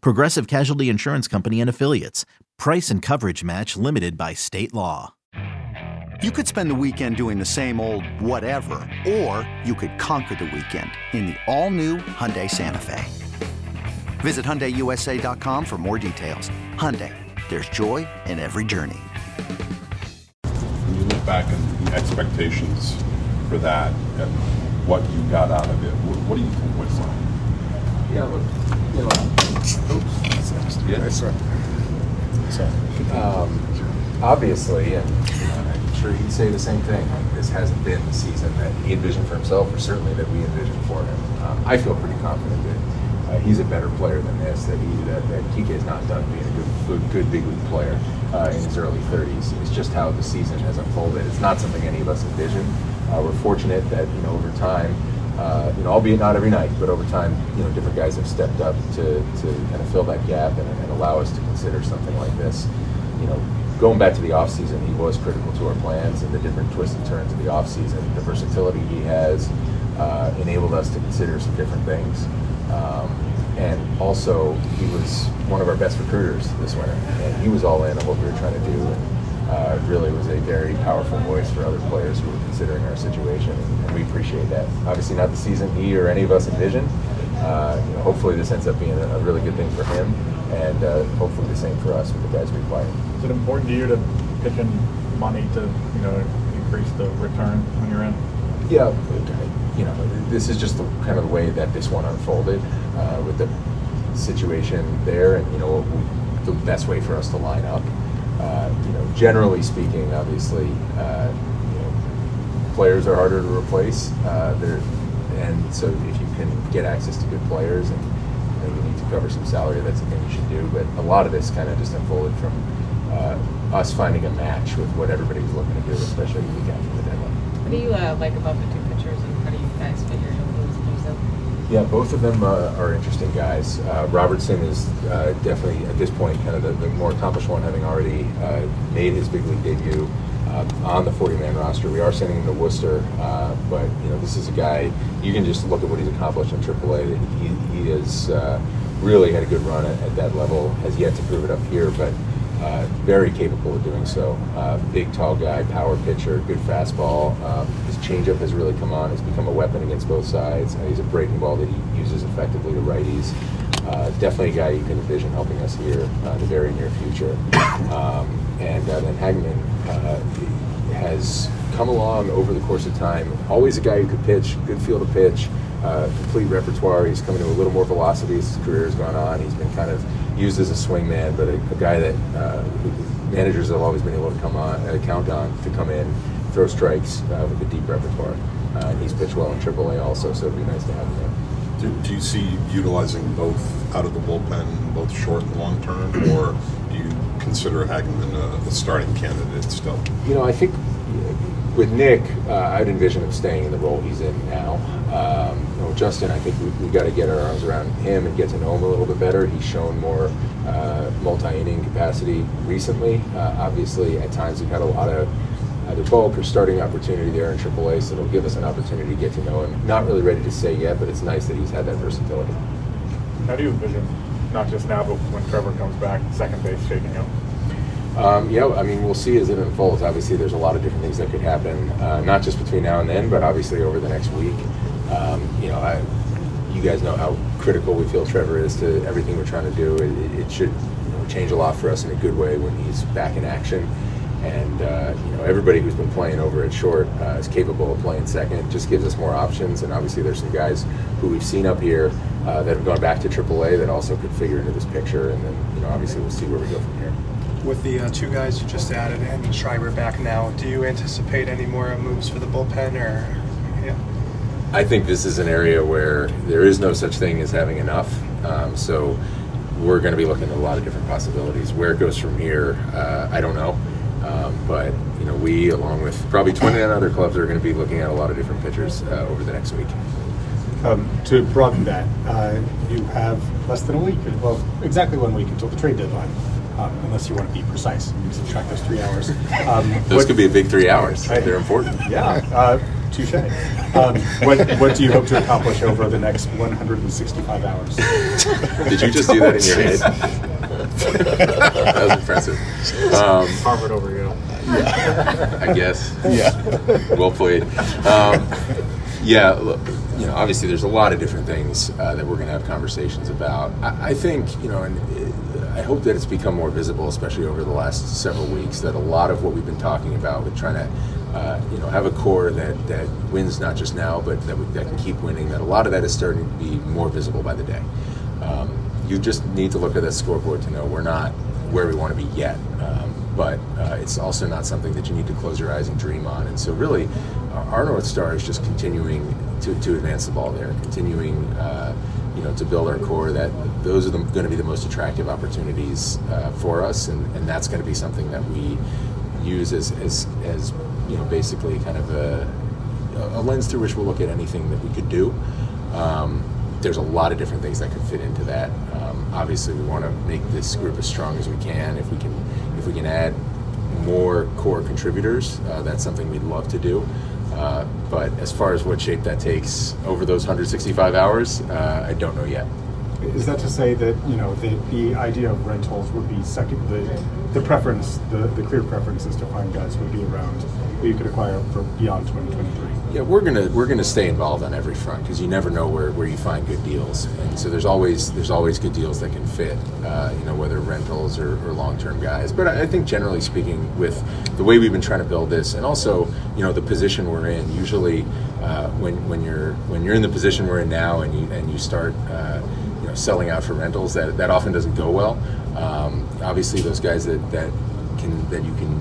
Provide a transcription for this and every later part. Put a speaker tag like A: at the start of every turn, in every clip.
A: Progressive Casualty Insurance Company and Affiliates. Price and coverage match limited by state law.
B: You could spend the weekend doing the same old whatever, or you could conquer the weekend in the all-new Hyundai Santa Fe. Visit HyundaiUSA.com for more details. Hyundai, there's joy in every journey.
C: When you look back at the expectations for that and what you got out of it, what, what do you think was that?
D: Yeah, look,
C: Yeah.
D: So, um, obviously, and I'm sure he'd say the same thing. This hasn't been the season that he envisioned for himself, or certainly that we envisioned for him. Um, I feel pretty confident that uh, he's a better player than this. That he that, that Kike is not done being a good, good, good big league player uh, in his early 30s. It's just how the season has unfolded. It's not something any of us envisioned. Uh, we're fortunate that you know over time uh, you know, albeit not every night, but over time, you know, different guys have stepped up to, to kind of fill that gap and, and allow us to consider something like this. You know, going back to the offseason, he was critical to our plans and the different twists and turns of the offseason. The versatility he has uh, enabled us to consider some different things. Um, and also, he was one of our best recruiters this winter, and he was all in on what we were trying to do. And, uh, really was a very powerful voice for other players who were considering our situation, we appreciate that. Obviously, not the season he or any of us envisioned. Uh, you know, hopefully, this ends up being a, a, really good thing for him, and uh, hopefully the same for us with the guys we play.
E: Is it important to you to pitch in money to you know increase the return when you're in?
D: Yeah, you know, this is just the, kind of the way that this one unfolded uh, with the situation there, and you know, the best way for us to line up. Uh, you know, generally speaking, obviously, uh, players are harder to replace. Uh, and so if you can get access to good players and you, know, you, need to cover some salary, that's the thing you should do. But a lot of this kind of just unfolded from uh, us finding a match with what everybody was looking to do, especially the week after the deadline.
F: What do you uh, like about the two pitchers, and how do you guys figure you'll use them?
D: Yeah, both of them uh, are interesting guys. Uh, Robertson is uh, definitely, at this point, kind of the, the more accomplished one, having already uh, made his big league debut uh, on the 40-man roster. We are sending him to Worcester, uh, but you know this is a guy. You can just look at what he's accomplished in AAA. He, he has really had a good run at, at, that level. Has yet to prove it up here, but. very capable of doing so. big, tall guy, power pitcher, good fastball. Um, his changeup has really come on. It's become a weapon against both sides. he's a breaking ball that he uses effectively to righties. Uh, definitely a guy you can envision helping us here uh, in the very near future. Um, and uh, then Hagenman uh, has come along over the course of time. Always a guy who could pitch, good field of pitch, uh, complete repertoire. He's coming to a little more velocity as his career has gone on. He's been kind of used as a swingman, but a, a guy that uh, managers have always been able to come on, count on to come in, throw strikes with a deep repertoire. and he's pitched well in AAA also, so it'd be nice to have him there.
C: Do, do, you see utilizing both out of the bullpen, both short and long term, or consider Hagenman a, a starting candidate still?
D: You know, I think with Nick, uh, I'd envision him staying in the role he's in now. Um, you know, Justin, I think we've, we've got to get our arms around him and get to know him a little bit better. He's shown more uh, multi-inning capacity recently. Uh, obviously, at times we've had a lot of either bulk or starting opportunity there in AAA, so it'll give us an opportunity to get to know him. Not really ready to say yet, but it's nice that he's had that versatility.
E: How do you envision, not just now, but when Trevor comes back, second base shaking up?
D: Um, yeah, I mean, we'll see as it unfolds. Obviously, there's a lot of different things that could happen, uh, not just between now and then, but obviously over the next week. Um, you know, I, you guys know how critical we feel Trevor is to everything we're trying to do. It, it should change a lot for us in a good way when he's back in action. And uh, you know, everybody who's been playing over at short uh, is capable of playing second. It Just gives us more options. And obviously, there's some guys who we've seen up here uh, that have gone back to AAA that also could figure into this picture. And then, you know, obviously, we'll see where we go from here.
G: With the uh, two guys you just added and Schreiber back now, do you anticipate any more moves for the bullpen, or yeah?
D: I think this is an area where there is no such thing as having enough. Um, so we're going to be looking at a lot of different possibilities. Where it goes from here, uh, I don't know. Um, but you know, we, along with probably 29 other clubs, are going to be looking at a lot of different pitchers uh, over the next week.
H: Um, to broaden that, uh, you have less than a week, well, exactly one week until the trade deadline, um, unless you want to be precise and subtract those three hours. Um,
D: Those
H: what-
D: could be a big three hours.
H: Right.
D: They're important.
H: Yeah, uh, touche. Um, what, what do you hope to accomplish over the next 165 hours?
D: Did you just do that in your head? that was impressive. Um,
E: Harvard over Yale.
D: I guess. Yeah. well played. Um, yeah, look, you know, obviously there's a lot of different things uh, that we're going to have conversations about. I, I think, you know, and I hope that it's become more visible, especially over the last several weeks, that a lot of what we've been talking about with trying to, uh, you know, have a core that, that wins not just now, but that, we, that can keep winning, that a lot of that is starting to be more visible by the day. Um, you just need to look at that scoreboard to know we're not where we want to be yet. Um, but uh, it's also not something that you need to close your eyes and dream on. And so, really, our North Star is just continuing to, to advance the ball there, continuing, uh, you know, to build our core. That those are going to be the most attractive opportunities uh, for us, and, and that's going to be something that we use as, as, as you know, basically kind of a, a lens through which we'll look at anything that we could do. Um, there's a lot of different things that could fit into that. Um, obviously, we want to make this group as strong as we can. If we can, if we can add more core contributors, uh, that's something we'd love to do. Uh, but as far as what shape that takes over those 165 hours, uh, I don't know yet.
H: Is that to say that, you know, the, the idea of rentals would be second, the, the preference, the, the clear preference is to find guys would be around, who you could acquire for beyond 2023?
D: Yeah, we're gonna we're gonna stay involved on every front because you never know where, where you find good deals, and so there's always there's always good deals that can fit, uh, you know, whether rentals or, or long term guys. But I, I think generally speaking, with the way we've been trying to build this, and also you know the position we're in, usually uh, when when you're when you're in the position we're in now, and you and you start. Uh, know, selling out for rentals that, that often doesn't go well. Um, obviously, those guys that, that can that you can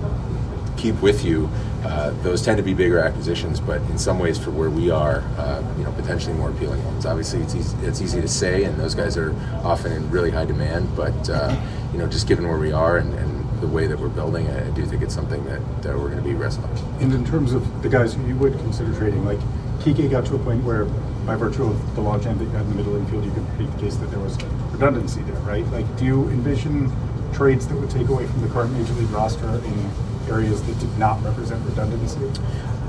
D: keep with you. Uh, those tend to be bigger acquisitions, but in some ways, for where we are, uh, you know, potentially more appealing ones. Obviously, it's easy, it's easy to say, and those guys are often in really high demand. But uh, you know, just given where we are and, and the way that we're building, I, I do think it's something that, that we're going to be wrestling.
H: And in terms of the guys who you would consider trading, like Kike got to a point where, by virtue of the logjam that you had in the middle infield, you could make the case that there was redundancy there, right? Like, do you envision trades that would take away from the current major league roster in areas that did not represent redundancy?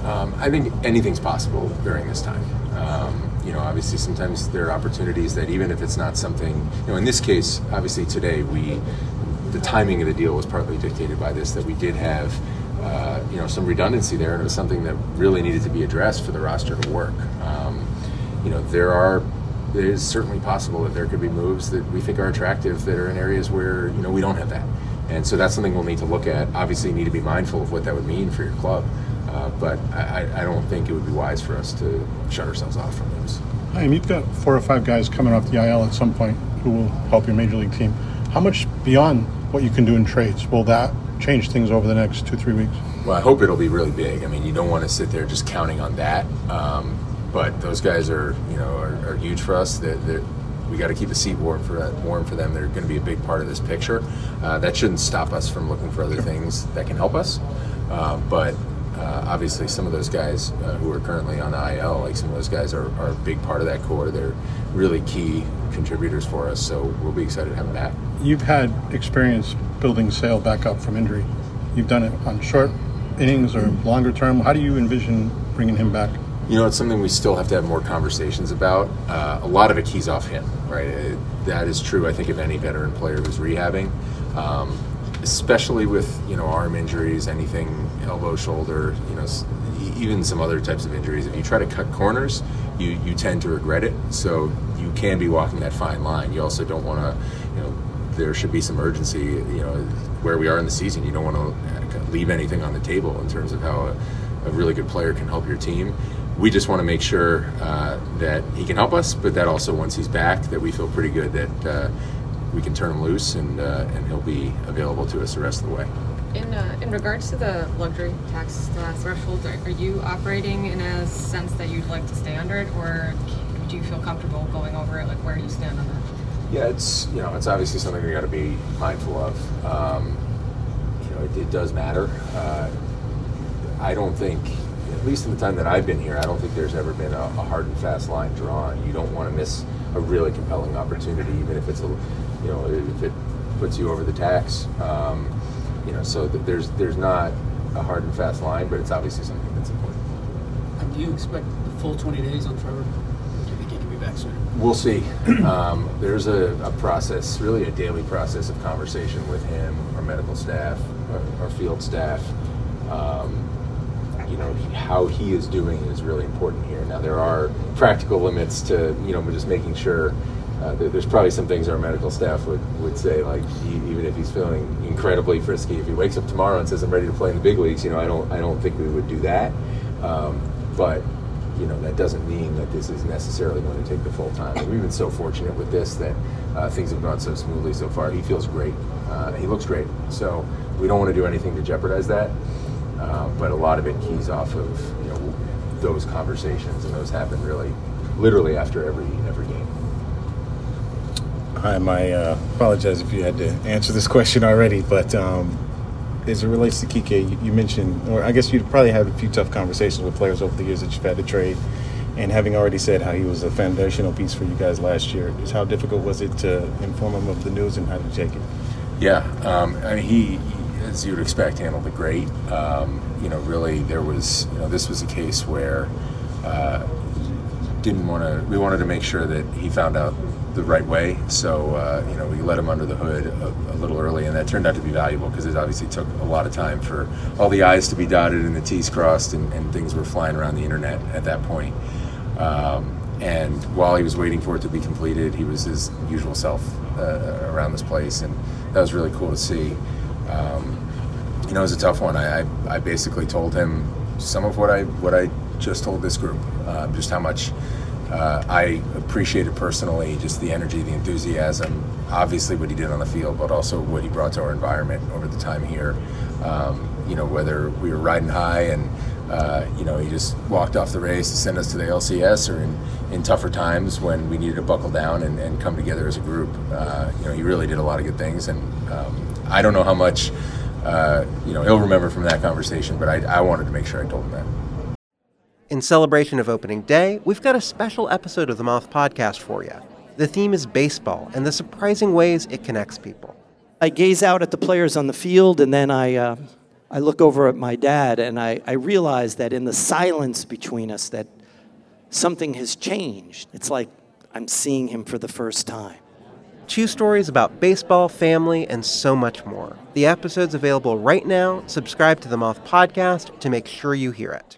D: Um, I think anything's possible during this time. Um, you know, obviously, sometimes there are opportunities that even if it's not something, you know, in this case, obviously today we, the timing of the deal was partly dictated by this that we did have, uh, you know, some redundancy there, and it was something that really needed to be addressed for the roster to work. Um, you know, there are. It is certainly possible that there could be moves that we think are attractive that are in areas where you know we don't have that, and so that's something we'll need to look at. Obviously, you need to be mindful of what that would mean for your club. Uh, but I, I- don't think it would be wise for us to shut ourselves off from those.
I: I mean, you've got four or five guys coming off the IL at some point who will help your major league team. How much beyond what you can do in trades will that change things over the next two, three weeks?
D: Well, I hope it'll be really big. I mean, you don't want to sit there just counting on that. Um, but those guys are, you know, are, are huge for us. They're, they're, we got to keep the seat warm for that, warm for them. They're going to be a big part of this picture. Uh, that shouldn't stop us from looking for other things that can help us. Uh, but uh, obviously, some of those guys uh, who are currently on the IL, like some of those guys are, are a big part of that core. They're really key contributors for us. So we'll be excited to have them back.
I: You've had experience building Sale back up from injury. You've done it on short innings or longer term. How do you envision bringing him back?
D: You know, it's something we still have to have more conversations about. Uh, a lot of it keys off him, right? It, that is true, I think, of any veteran player who's rehabbing, um, especially with you know arm injuries, anything elbow, shoulder, you know, even some other types of injuries. If you try to cut corners, you you tend to regret it. So you can be walking that fine line. You also don't want to, you know, there should be some urgency. You know, where we are in the season, you don't want to leave anything on the table in terms of how a, a really good player can help your team. We just want to make sure uh, that he can help us, but that also once he's back, that we feel pretty good that uh, we can turn him loose and uh, and he'll be available to us the rest of the way.
F: In, uh, in regards to the luxury tax uh, threshold, are, you operating in a sense that you'd like to stay under it, or do you feel comfortable going over it? Like, where do you stand on that?
D: Yeah, it's you know it's obviously something we got to be mindful of. Um, you know, it, it does matter. Uh, I don't think, at least in the time that I've been here, I don't think there's ever been a, a hard and fast line drawn. You don't want to miss a really compelling opportunity, even if it's a, you know, if it puts you over the tax. Um, you know, so th- there's there's not a hard and fast line, but it's obviously something that's important.
J: Do you expect the full 20 days on Trevor? Do you think he can be back sooner?
D: We'll see. Um, there's a, a process, really a daily process of conversation with him, our medical staff, our, our field staff. How he is doing is really important here. Now, there are practical limits to, you know, just making sure. Uh, there- there's probably some things our medical staff would, would say, like he, even if he's feeling incredibly frisky, if he wakes up tomorrow and says I'm ready to play in the big leagues, you know, I don't I don't think we would do that. Um, but you know that doesn't mean that this is necessarily going to take the full time. We've been so fortunate with this that uh, things have gone so smoothly so far. He feels great. Uh, he looks great. So we don't want to do anything to jeopardize that. Uh, but a lot of it keys off of you know those conversations, and those happen really, literally after every every game.
K: Hi, I uh, apologize if you had to answer this question already, but um, as it relates to Kike, you, you mentioned, or I guess you probably had a few tough conversations with players over the years that you've had to trade. And having already said how he was a foundational piece for you guys last year, is how difficult was it to inform him of the news and how to take it?
D: Yeah, um, I mean, he, as you would expect, handled it great. Um, you know, really, there was, you know, this was a case where uh, didn't want to. We wanted to make sure that he found out the right way. So, uh, you know, we let him under the hood a, a little early, and that turned out to be valuable because it obviously took a lot of time for all the I's to be dotted and the T's crossed, and, and things were flying around the internet at that point. Um, and while he was waiting for it to be completed, he was his usual self uh, around this place, and that was really cool to see. Um, you know, it was a tough one. I, I, I basically told him some of what I what I just told this group, uh, just how much uh, I appreciated personally, just the energy, the enthusiasm, obviously what he did on the field, but also what he brought to our environment over the time here. Um, you know, whether we were riding high and uh, you know, he just walked off the Rays to send us to the LCS, or in, in tougher times when we needed to buckle down and, and come together as a group. Uh, you know, he really did a lot of good things, and um, I don't know how much uh, you know he'll remember from that conversation, but I, I wanted to make sure I told him that.
L: In celebration of opening day, we've got a special episode of the Moth podcast for you. The theme is baseball and the surprising ways it connects people.
M: I gaze out at the players on the field, and then I, uh, I look over at my dad, and I, I realize that in the silence between us, that something has changed. It's like I'm seeing him for the first time.
L: Two stories about baseball, family, and so much more. The episode's available right now. Subscribe to the Moth podcast to make sure you hear it.